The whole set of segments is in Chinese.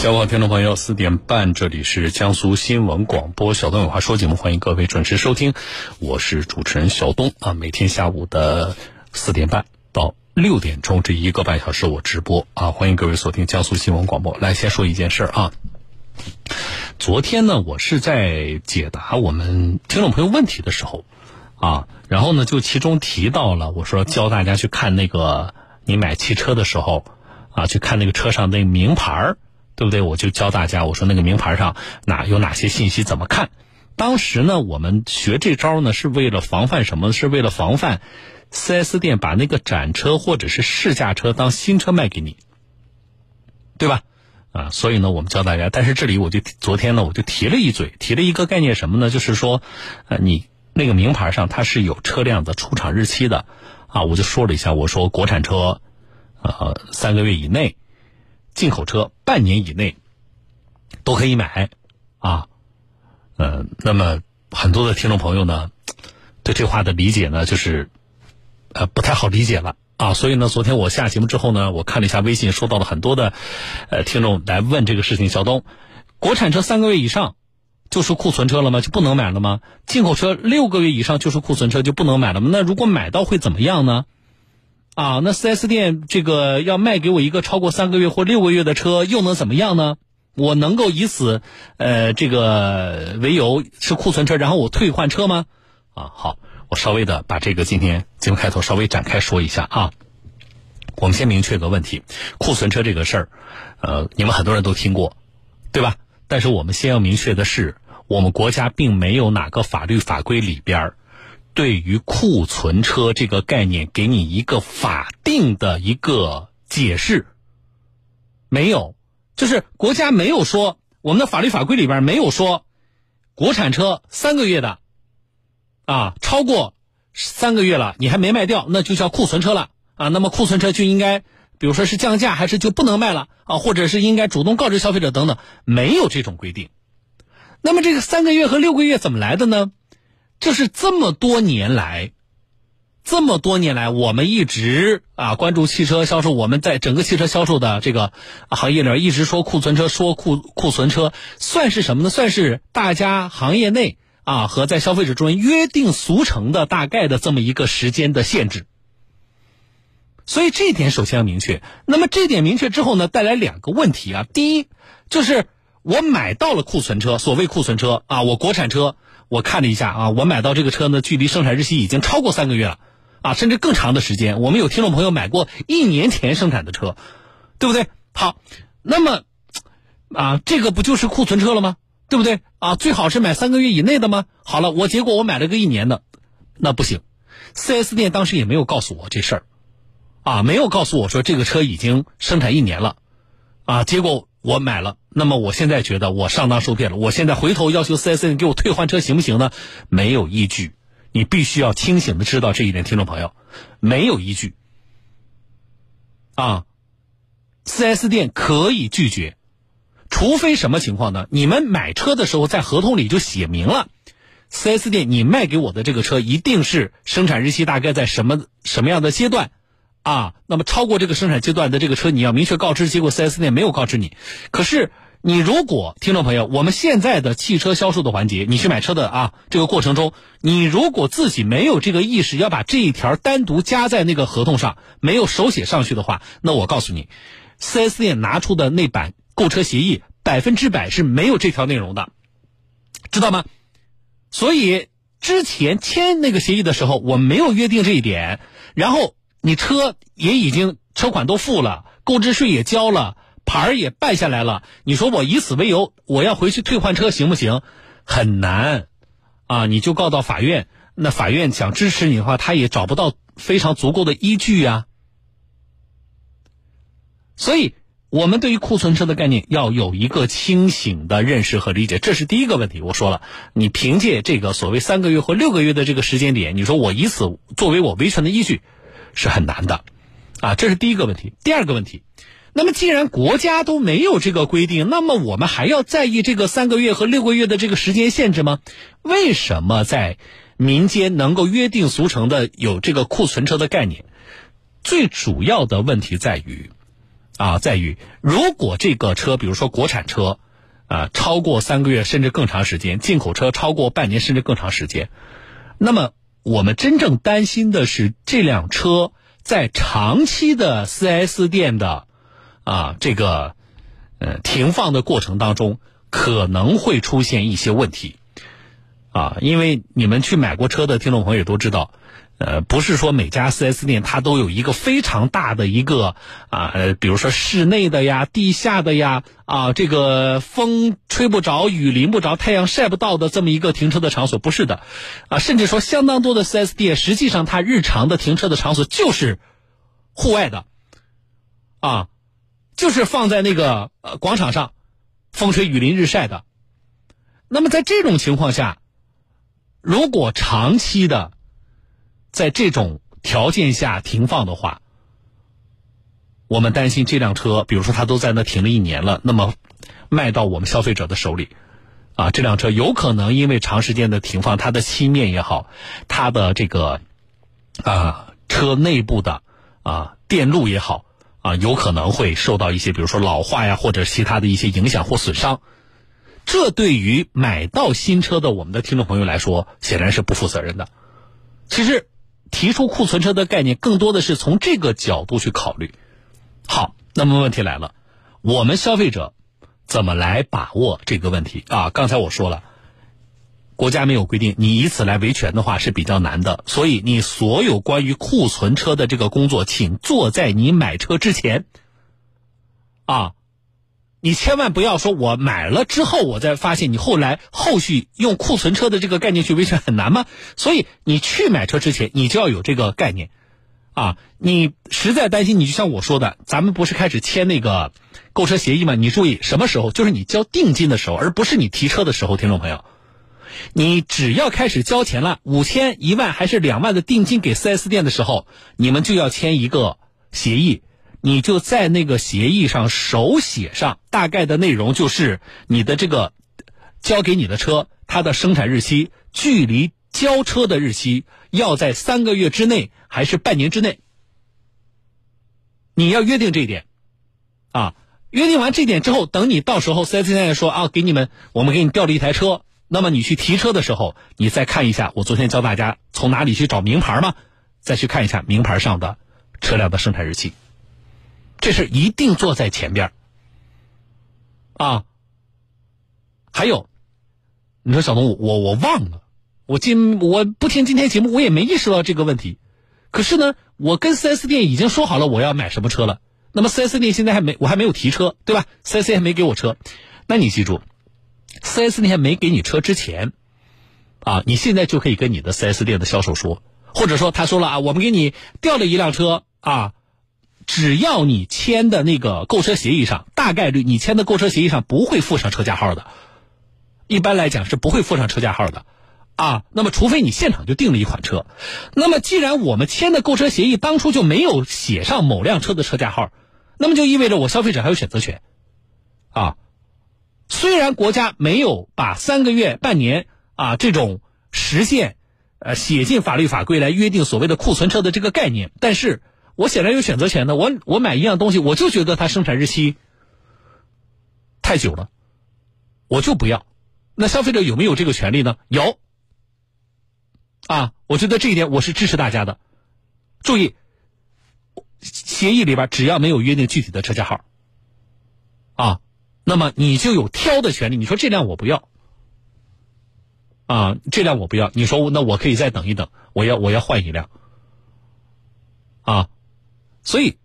下午好，听众朋友，四点半，这里是江苏新闻广播小东有话说节目，欢迎各位准时收听，我是主持人小东啊。每天下午的四点半到六点钟这一个半小时我直播啊，欢迎各位锁定江苏新闻广播。来，先说一件事儿啊，昨天呢，我是在解答我们听众朋友问题的时候啊，然后呢，就其中提到了，我说教大家去看那个你买汽车的时候啊，去看那个车上那名牌儿。对不对？我就教大家，我说那个名牌上哪有哪些信息，怎么看？当时呢，我们学这招呢，是为了防范什么？是为了防范 4S 店把那个展车或者是试驾车当新车卖给你，对吧？啊，所以呢，我们教大家。但是这里我就昨天呢，我就提了一嘴，提了一个概念什么呢？就是说，呃，你那个名牌上它是有车辆的出厂日期的啊，我就说了一下，我说国产车，呃，三个月以内。进口车半年以内都可以买，啊，呃，那么很多的听众朋友呢，对这话的理解呢，就是呃不太好理解了啊。所以呢，昨天我下节目之后呢，我看了一下微信，收到了很多的呃听众来问这个事情。小东，国产车三个月以上就是库存车了吗？就不能买了吗？进口车六个月以上就是库存车就不能买了吗？那如果买到会怎么样呢？啊，那 4S 店这个要卖给我一个超过三个月或六个月的车，又能怎么样呢？我能够以此，呃，这个为由是库存车，然后我退换车吗？啊，好，我稍微的把这个今天节目开头稍微展开说一下啊。我们先明确个问题，库存车这个事儿，呃，你们很多人都听过，对吧？但是我们先要明确的是，我们国家并没有哪个法律法规里边儿。对于库存车这个概念，给你一个法定的一个解释，没有，就是国家没有说，我们的法律法规里边没有说，国产车三个月的，啊，超过三个月了，你还没卖掉，那就叫库存车了啊。那么库存车就应该，比如说是降价，还是就不能卖了啊？或者是应该主动告知消费者等等，没有这种规定。那么这个三个月和六个月怎么来的呢？就是这么多年来，这么多年来，我们一直啊关注汽车销售。我们在整个汽车销售的这个行业里面，一直说库存车，说库库存车，算是什么呢？算是大家行业内啊和在消费者中约定俗成的大概的这么一个时间的限制。所以这一点首先要明确。那么这点明确之后呢，带来两个问题啊。第一，就是我买到了库存车，所谓库存车啊，我国产车。我看了一下啊，我买到这个车呢，距离生产日期已经超过三个月了，啊，甚至更长的时间。我们有听众朋友买过一年前生产的车，对不对？好，那么啊，这个不就是库存车了吗？对不对？啊，最好是买三个月以内的吗？好了，我结果我买了个一年的，那不行。4S 店当时也没有告诉我这事儿，啊，没有告诉我说这个车已经生产一年了，啊，结果。我买了，那么我现在觉得我上当受骗了。我现在回头要求四 S 店给我退换车行不行呢？没有依据，你必须要清醒的知道这一点，听众朋友，没有依据。啊，四 S 店可以拒绝，除非什么情况呢？你们买车的时候在合同里就写明了，四 S 店你卖给我的这个车一定是生产日期大概在什么什么样的阶段。啊，那么超过这个生产阶段的这个车，你要明确告知。结果 4S 店没有告知你。可是，你如果听众朋友，我们现在的汽车销售的环节，你去买车的啊，这个过程中，你如果自己没有这个意识，要把这一条单独加在那个合同上，没有手写上去的话，那我告诉你，4S 店拿出的那版购车协议，百分之百是没有这条内容的，知道吗？所以之前签那个协议的时候，我没有约定这一点，然后。你车也已经车款都付了，购置税也交了，牌儿也办下来了。你说我以此为由，我要回去退换车行不行？很难，啊，你就告到法院。那法院想支持你的话，他也找不到非常足够的依据呀。所以，我们对于库存车的概念要有一个清醒的认识和理解，这是第一个问题。我说了，你凭借这个所谓三个月或六个月的这个时间点，你说我以此作为我维权的依据。是很难的，啊，这是第一个问题。第二个问题，那么既然国家都没有这个规定，那么我们还要在意这个三个月和六个月的这个时间限制吗？为什么在民间能够约定俗成的有这个库存车的概念？最主要的问题在于，啊，在于如果这个车，比如说国产车，啊，超过三个月甚至更长时间，进口车超过半年甚至更长时间，那么我们真正担心的是这辆车在长期的 4S 店的啊这个呃停放的过程当中可能会出现一些问题啊，因为你们去买过车的听众朋友都知道。呃，不是说每家 4S 店它都有一个非常大的一个啊，呃，比如说室内的呀、地下的呀，啊，这个风吹不着、雨淋不着、太阳晒不到的这么一个停车的场所，不是的，啊，甚至说相当多的 4S 店，实际上它日常的停车的场所就是户外的，啊，就是放在那个呃广场上，风吹雨淋日晒的。那么在这种情况下，如果长期的，在这种条件下停放的话，我们担心这辆车，比如说它都在那停了一年了，那么卖到我们消费者的手里，啊，这辆车有可能因为长时间的停放，它的漆面也好，它的这个啊车内部的啊电路也好，啊有可能会受到一些，比如说老化呀，或者其他的一些影响或损伤。这对于买到新车的我们的听众朋友来说，显然是不负责任的。其实。提出库存车的概念，更多的是从这个角度去考虑。好，那么问题来了，我们消费者怎么来把握这个问题啊？刚才我说了，国家没有规定，你以此来维权的话是比较难的。所以，你所有关于库存车的这个工作，请做在你买车之前啊。你千万不要说，我买了之后，我再发现你后来后续用库存车的这个概念去维权很难吗？所以你去买车之前，你就要有这个概念，啊，你实在担心，你就像我说的，咱们不是开始签那个购车协议吗？你注意什么时候？就是你交定金的时候，而不是你提车的时候。听众朋友，你只要开始交钱了，五千、一万还是两万的定金给 4S 店的时候，你们就要签一个协议。你就在那个协议上手写上大概的内容，就是你的这个交给你的车，它的生产日期距离交车的日期要在三个月之内还是半年之内？你要约定这一点啊！约定完这点之后，等你到时候四 S 店说啊，给你们我们给你调了一台车，那么你去提车的时候，你再看一下我昨天教大家从哪里去找名牌吗？再去看一下名牌上的车辆的生产日期。这事一定坐在前边啊！还有，你说小东，我我忘了，我今我不听今天节目，我也没意识到这个问题。可是呢，我跟四 S 店已经说好了我要买什么车了。那么四 S 店现在还没，我还没有提车，对吧？四 S 店还没给我车，那你记住，四 S 店没给你车之前，啊，你现在就可以跟你的四 S 店的销售说，或者说他说了啊，我们给你调了一辆车啊。只要你签的那个购车协议上，大概率你签的购车协议上不会附上车架号的，一般来讲是不会附上车架号的，啊，那么除非你现场就订了一款车，那么既然我们签的购车协议当初就没有写上某辆车的车架号，那么就意味着我消费者还有选择权，啊，虽然国家没有把三个月、半年啊这种实现，呃写进法律法规来约定所谓的库存车的这个概念，但是。我显然有选择权的，我我买一样东西，我就觉得它生产日期太久了，我就不要。那消费者有没有这个权利呢？有。啊，我觉得这一点我是支持大家的。注意，协议里边只要没有约定具体的车架号，啊，那么你就有挑的权利。你说这辆我不要，啊，这辆我不要。你说那我可以再等一等，我要我要换一辆，啊。所以，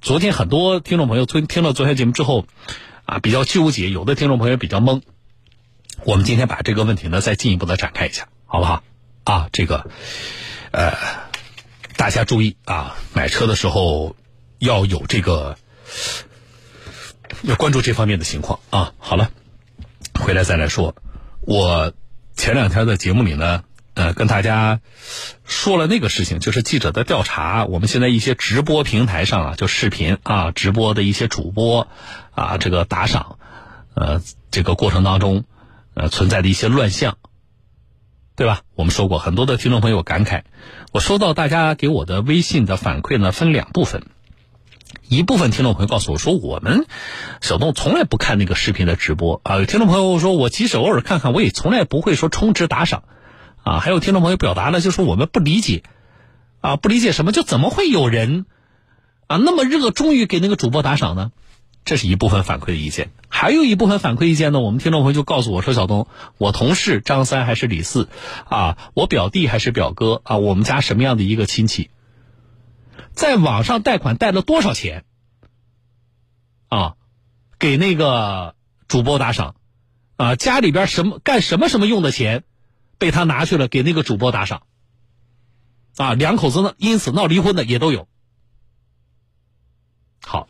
昨天很多听众朋友听听了昨天节目之后，啊，比较纠结；有的听众朋友比较懵。我们今天把这个问题呢再进一步的展开一下，好不好？啊，这个，呃，大家注意啊，买车的时候要有这个，要关注这方面的情况啊。好了，回来再来说。我前两天的节目里呢。呃，跟大家说了那个事情，就是记者的调查。我们现在一些直播平台上啊，就视频啊，直播的一些主播啊，这个打赏，呃，这个过程当中，呃，存在的一些乱象，对吧？我们说过，很多的听众朋友感慨。我收到大家给我的微信的反馈呢，分两部分。一部分听众朋友告诉我说，我们小东从来不看那个视频的直播啊。有听众朋友说我即使偶尔看看，我也从来不会说充值打赏啊。还有听众朋友表达了，就说我们不理解啊，不理解什么，就怎么会有人啊那么热衷于给那个主播打赏呢？这是一部分反馈的意见，还有一部分反馈意见呢。我们听众朋友就告诉我说，小东，我同事张三还是李四啊，我表弟还是表哥啊，我们家什么样的一个亲戚？在网上贷款贷了多少钱？啊，给那个主播打赏，啊，家里边什么干什么什么用的钱，被他拿去了给那个主播打赏，啊，两口子呢因此闹离婚的也都有。好，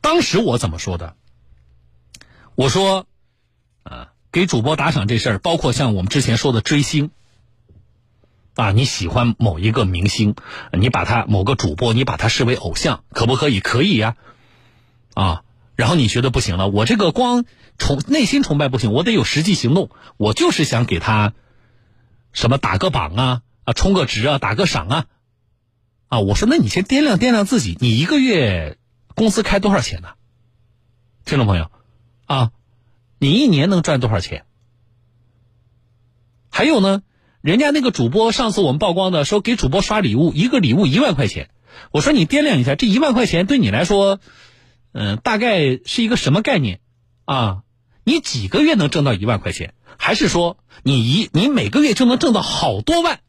当时我怎么说的？我说，啊，给主播打赏这事儿，包括像我们之前说的追星。啊，你喜欢某一个明星，你把他某个主播，你把他视为偶像，可不可以？可以呀，啊，然后你觉得不行了，我这个光崇内心崇拜不行，我得有实际行动，我就是想给他什么打个榜啊，啊，充个值啊，打个赏啊，啊，我说那你先掂量掂量自己，你一个月公司开多少钱呢？听众朋友，啊，你一年能赚多少钱？还有呢？人家那个主播上次我们曝光的说给主播刷礼物，一个礼物一万块钱。我说你掂量一下，这一万块钱对你来说，嗯，大概是一个什么概念啊？你几个月能挣到一万块钱？还是说你一你每个月就能挣到好多万？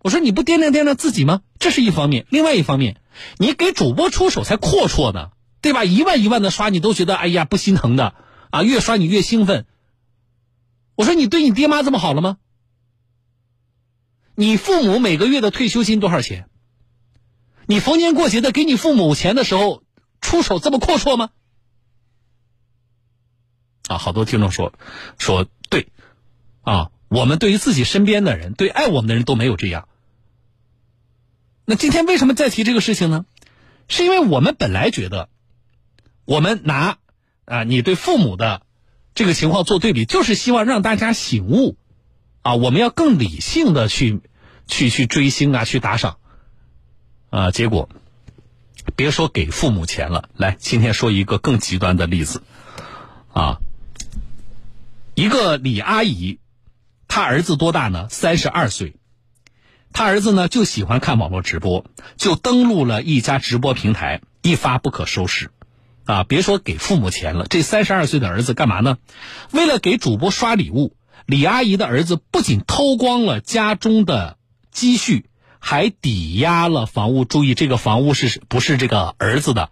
我说你不掂量掂量自己吗？这是一方面，另外一方面，你给主播出手才阔绰呢，对吧？一万一万的刷，你都觉得哎呀不心疼的啊，越刷你越兴奋。我说你对你爹妈这么好了吗？你父母每个月的退休金多少钱？你逢年过节的给你父母钱的时候，出手这么阔绰吗？啊，好多听众说说对，啊，我们对于自己身边的人，对爱我们的人都没有这样。那今天为什么再提这个事情呢？是因为我们本来觉得，我们拿啊你对父母的这个情况做对比，就是希望让大家醒悟。啊，我们要更理性的去，去去追星啊，去打赏，啊，结果，别说给父母钱了，来，今天说一个更极端的例子，啊，一个李阿姨，她儿子多大呢？三十二岁，她儿子呢就喜欢看网络直播，就登录了一家直播平台，一发不可收拾，啊，别说给父母钱了，这三十二岁的儿子干嘛呢？为了给主播刷礼物。李阿姨的儿子不仅偷光了家中的积蓄，还抵押了房屋。注意，这个房屋是不是这个儿子的？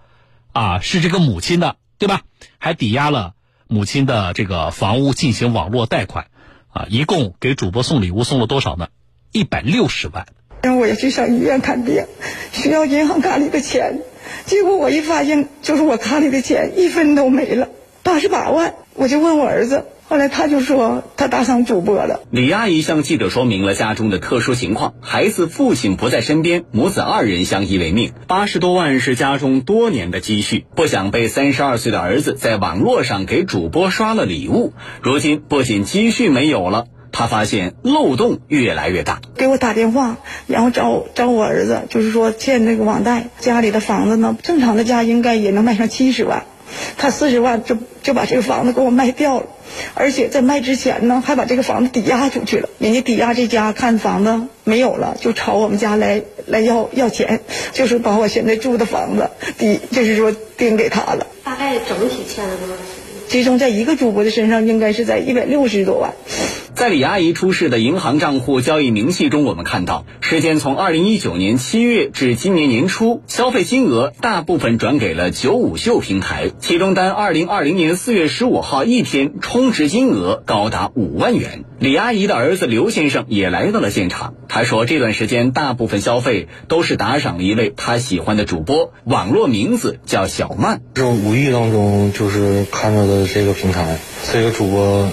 啊，是这个母亲的，对吧？还抵押了母亲的这个房屋进行网络贷款，啊，一共给主播送礼物送了多少呢？一百六十万。然后我也去上医院看病，需要银行卡里的钱，结果我一发现，就是我卡里的钱一分都没了，八十八万。我就问我儿子。后来他就说他打赏主播了。李阿姨向记者说明了家中的特殊情况：孩子父亲不在身边，母子二人相依为命，八十多万是家中多年的积蓄，不想被三十二岁的儿子在网络上给主播刷了礼物。如今不仅积蓄没有了，他发现漏洞越来越大。给我打电话，然后找找我儿子，就是说欠那个网贷，家里的房子呢，正常的家应该也能卖上七十万。他四十万就就把这个房子给我卖掉了，而且在卖之前呢，还把这个房子抵押出去了。人家抵押这家看房子没有了，就朝我们家来来要要钱，就是把我现在住的房子抵，就是说定给他了。大概整体欠了多少？集中在一个主播的身上，应该是在一百六十多万。在李阿姨出示的银行账户交易明细中，我们看到，时间从二零一九年七月至今年年初，消费金额大部分转给了九五秀平台，其中单二零二零年四月十五号一天充值金额高达五万元。李阿姨的儿子刘先生也来到了现场，他说，这段时间大部分消费都是打赏了一位他喜欢的主播，网络名字叫小曼。就无意当中就是看到的这个平台，这个主播。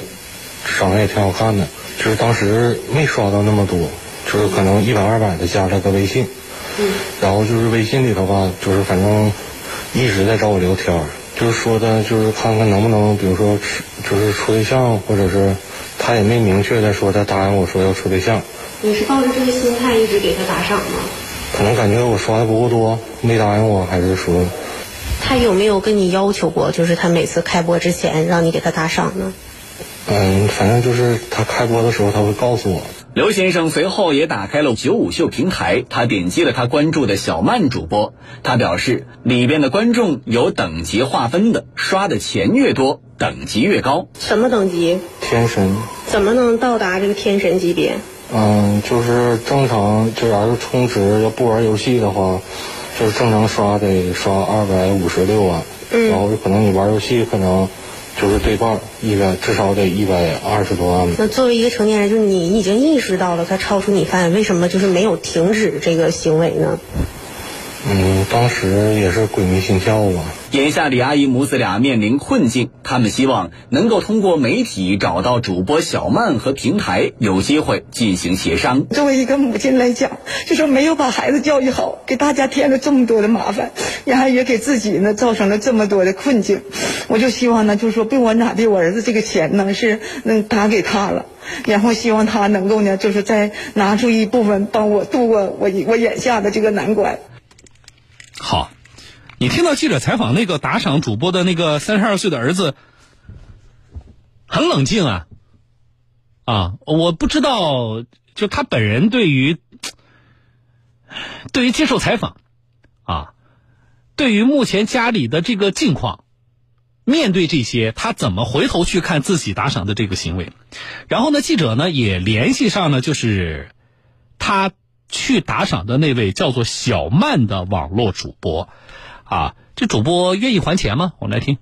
长得也挺好看的，就是当时没刷到那么多，就是可能一百二百的加了个微信，嗯，然后就是微信里头吧，就是反正一直在找我聊天，就是说的，就是看看能不能，比如说就是处对象，或者是他也没明确的说他答应我说要处对象。你是抱着这个心态一直给他打赏吗？可能感觉我刷的不够多，没答应我，还是说他有没有跟你要求过，就是他每次开播之前让你给他打赏呢？嗯，反正就是他开播的时候他会告诉我。刘先生随后也打开了九五秀平台，他点击了他关注的小曼主播，他表示里边的观众有等级划分的，刷的钱越多，等级越高。什么等级？天神。怎么能到达这个天神级别？嗯，就是正常，就要是充值要不玩游戏的话，就是正常刷得刷二百五十六万，嗯然后可能你玩游戏可能就是对半，一百至少得一百二十多万。那作为一个成年人，就是你已经意识到了他超出你范围，为什么就是没有停止这个行为呢？嗯，当时也是鬼迷心窍吧。眼下李阿姨母子俩面临困境，他们希望能够通过媒体找到主播小曼和平台，有机会进行协商。作为一个母亲来讲，就说没有把孩子教育好，给大家添了这么多的麻烦，然后也给自己呢造成了这么多的困境。我就希望呢，就是说被我哪的我儿子这个钱呢是能打给他了，然后希望他能够呢，就是再拿出一部分帮我度过我我眼下的这个难关。好，你听到记者采访那个打赏主播的那个三十二岁的儿子，很冷静啊，啊，我不知道，就他本人对于对于接受采访啊，对于目前家里的这个境况，面对这些，他怎么回头去看自己打赏的这个行为？然后呢，记者呢也联系上了，就是他。去打赏的那位叫做小曼的网络主播，啊，这主播愿意还钱吗？我们来听。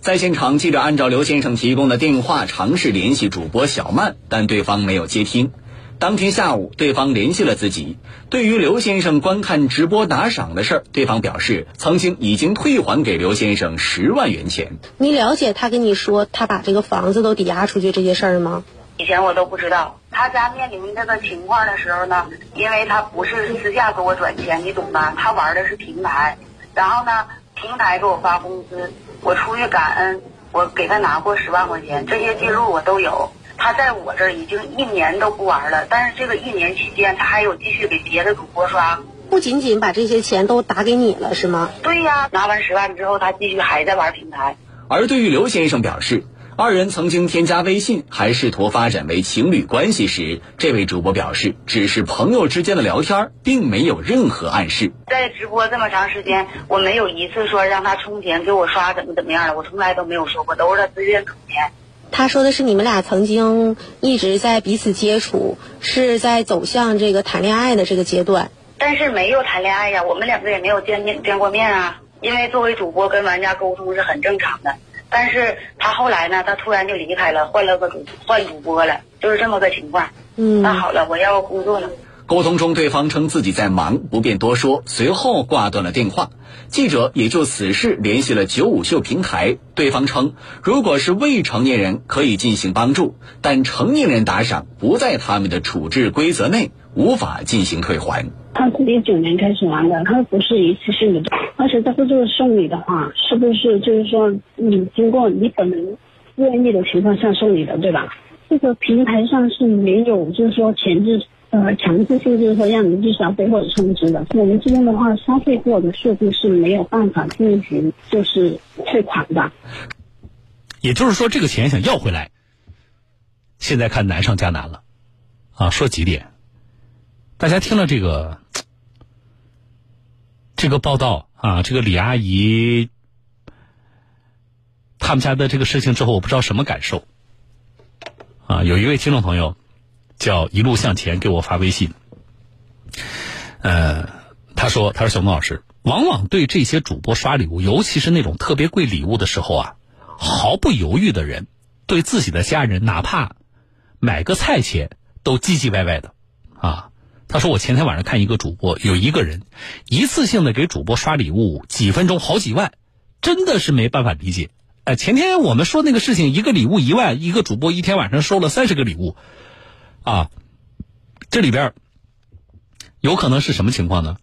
在现场，记者按照刘先生提供的电话尝试联系主播小曼，但对方没有接听。当天下午，对方联系了自己。对于刘先生观看直播打赏的事儿，对方表示曾经已经退还给刘先生十万元钱。你了解他跟你说他把这个房子都抵押出去这些事儿吗？以前我都不知道，他家面临这个情况的时候呢，因为他不是私下给我转钱，你懂吧？他玩的是平台，然后呢，平台给我发工资，我出于感恩，我给他拿过十万块钱，这些记录我都有。他在我这儿已经一年都不玩了，但是这个一年期间，他还有继续给别的主播刷。不仅仅把这些钱都打给你了，是吗？对呀，拿完十万之后，他继续还在玩平台。而对于刘先生表示。二人曾经添加微信，还试图发展为情侣关系时，这位主播表示，只是朋友之间的聊天，并没有任何暗示。在直播这么长时间，我没有一次说让他充钱给我刷怎么怎么样的，我从来都没有说过，都是他自愿充钱。他说的是你们俩曾经一直在彼此接触，是在走向这个谈恋爱的这个阶段，但是没有谈恋爱呀，我们两个也没有见面见过面啊。因为作为主播跟玩家沟通是很正常的。但是他后来呢，他突然就离开了，换了个主换主播了，就是这么个情况。嗯，那好了，我要工作了。沟通中，对方称自己在忙，不便多说，随后挂断了电话。记者也就此事联系了九五秀平台，对方称，如果是未成年人可以进行帮助，但成年人打赏不在他们的处置规则内，无法进行退还。他是一九年开始玩的，他不是一次性的，而且他说这个送礼的话，是不是就是说你经过你本人愿意的情况下送你的，对吧？这个平台上是没有就是说前置呃强制性，就是说让你去消费或者充值的。我们这边的话，消费过的数据是没有办法进行就是退款的。也就是说，这个钱想要回来，现在看难上加难了。啊，说几点？大家听了这个这个报道啊，这个李阿姨他们家的这个事情之后，我不知道什么感受。啊，有一位听众朋友叫一路向前给我发微信，呃，他说：“他说小孟老师，往往对这些主播刷礼物，尤其是那种特别贵礼物的时候啊，毫不犹豫的人，对自己的家人，哪怕买个菜钱都唧唧歪歪的啊。”他说：“我前天晚上看一个主播，有一个人一次性的给主播刷礼物，几分钟好几万，真的是没办法理解。哎，前天我们说那个事情，一个礼物一万，一个主播一天晚上收了三十个礼物，啊，这里边有可能是什么情况呢？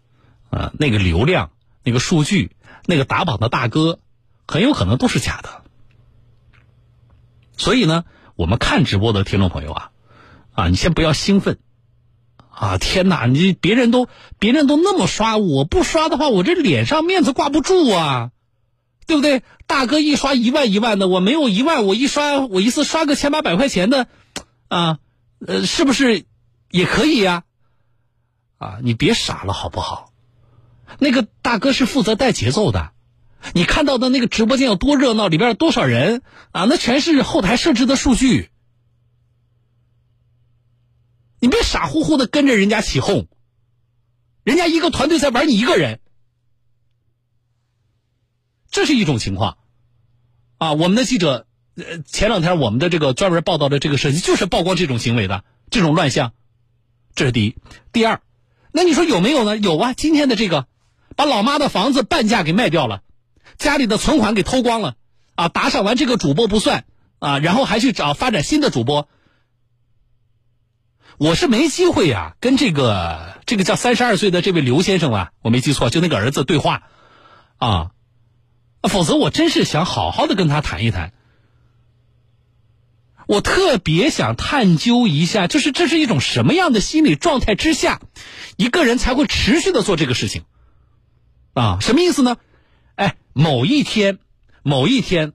啊，那个流量、那个数据、那个打榜的大哥，很有可能都是假的。所以呢，我们看直播的听众朋友啊，啊，你先不要兴奋。”啊，天哪！你别人都别人都那么刷，我不刷的话，我这脸上面子挂不住啊，对不对？大哥一刷一万一万的，我没有一万，我一刷我一次刷个千八百块钱的，啊，呃，是不是也可以呀？啊，你别傻了好不好？那个大哥是负责带节奏的，你看到的那个直播间有多热闹，里边有多少人啊？那全是后台设置的数据。你别傻乎乎的跟着人家起哄，人家一个团队在玩你一个人，这是一种情况，啊，我们的记者，呃，前两天我们的这个专门报道的这个事情，就是曝光这种行为的这种乱象，这是第一。第二，那你说有没有呢？有啊，今天的这个，把老妈的房子半价给卖掉了，家里的存款给偷光了，啊，打赏完这个主播不算，啊，然后还去找发展新的主播。我是没机会呀，跟这个这个叫三十二岁的这位刘先生啊，我没记错，就那个儿子对话，啊，否则我真是想好好的跟他谈一谈。我特别想探究一下，就是这是一种什么样的心理状态之下，一个人才会持续的做这个事情，啊，什么意思呢？哎，某一天，某一天，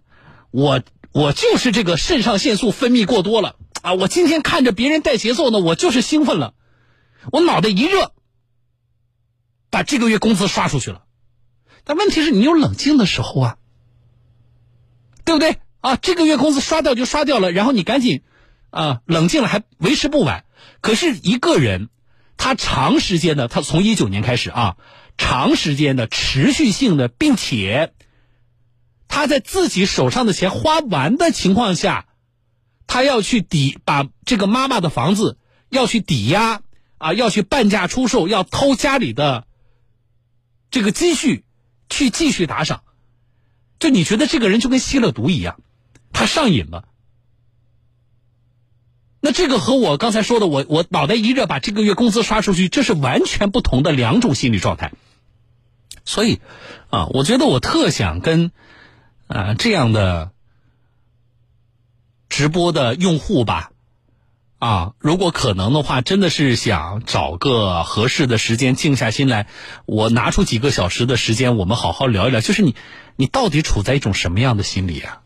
我我就是这个肾上腺素分泌过多了。啊！我今天看着别人带节奏呢，我就是兴奋了，我脑袋一热，把这个月工资刷出去了。但问题是你有冷静的时候啊，对不对？啊，这个月工资刷掉就刷掉了，然后你赶紧啊冷静了，还为时不晚。可是一个人，他长时间的，他从一九年开始啊，长时间的、持续性的，并且他在自己手上的钱花完的情况下。他要去抵把这个妈妈的房子要去抵押啊，要去半价出售，要偷家里的这个积蓄去继续打赏，就你觉得这个人就跟吸了毒一样，他上瘾了。那这个和我刚才说的，我我脑袋一热把这个月工资刷出去，这是完全不同的两种心理状态。所以啊，我觉得我特想跟啊这样的。直播的用户吧，啊，如果可能的话，真的是想找个合适的时间，静下心来，我拿出几个小时的时间，我们好好聊一聊。就是你，你到底处在一种什么样的心理啊？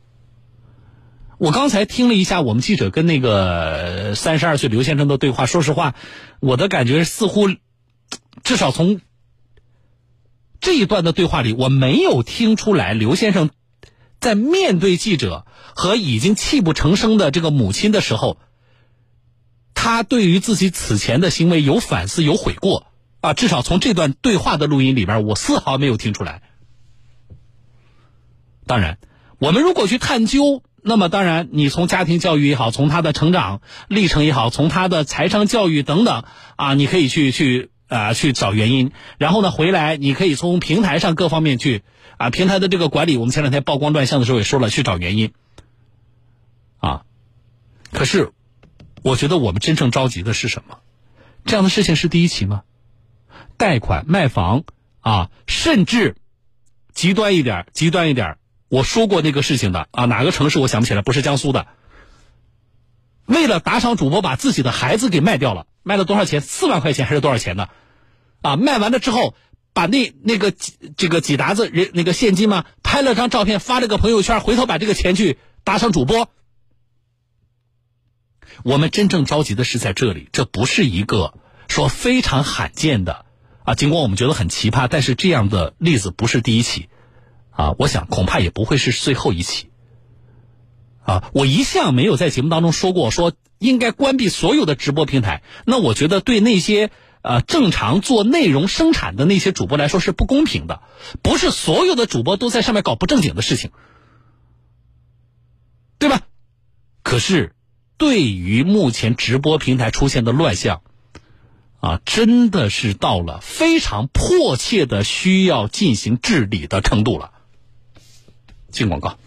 我刚才听了一下我们记者跟那个三十二岁刘先生的对话，说实话，我的感觉似乎，至少从这一段的对话里，我没有听出来刘先生。在面对记者和已经泣不成声的这个母亲的时候，他对于自己此前的行为有反思、有悔过啊。至少从这段对话的录音里边，我丝毫没有听出来。当然，我们如果去探究，那么当然，你从家庭教育也好，从他的成长历程也好，从他的财商教育等等啊，你可以去去啊去找原因。然后呢，回来你可以从平台上各方面去。啊，平台的这个管理，我们前两天曝光乱象的时候也说了，去找原因。啊，可是，我觉得我们真正着急的是什么？这样的事情是第一起吗？贷款卖房啊，甚至极端一点，极端一点，我说过那个事情的啊，哪个城市我想不起来，不是江苏的。为了打赏主播，把自己的孩子给卖掉了，卖了多少钱？四万块钱还是多少钱呢？啊，卖完了之后。把那那个几这个几沓子人那个现金嘛，拍了张照片发了个朋友圈，回头把这个钱去打赏主播。我们真正着急的是在这里，这不是一个说非常罕见的啊，尽管我们觉得很奇葩，但是这样的例子不是第一起啊，我想恐怕也不会是最后一起啊。我一向没有在节目当中说过说应该关闭所有的直播平台，那我觉得对那些。呃，正常做内容生产的那些主播来说是不公平的，不是所有的主播都在上面搞不正经的事情，对吧？可是，对于目前直播平台出现的乱象，啊，真的是到了非常迫切的需要进行治理的程度了。进广告。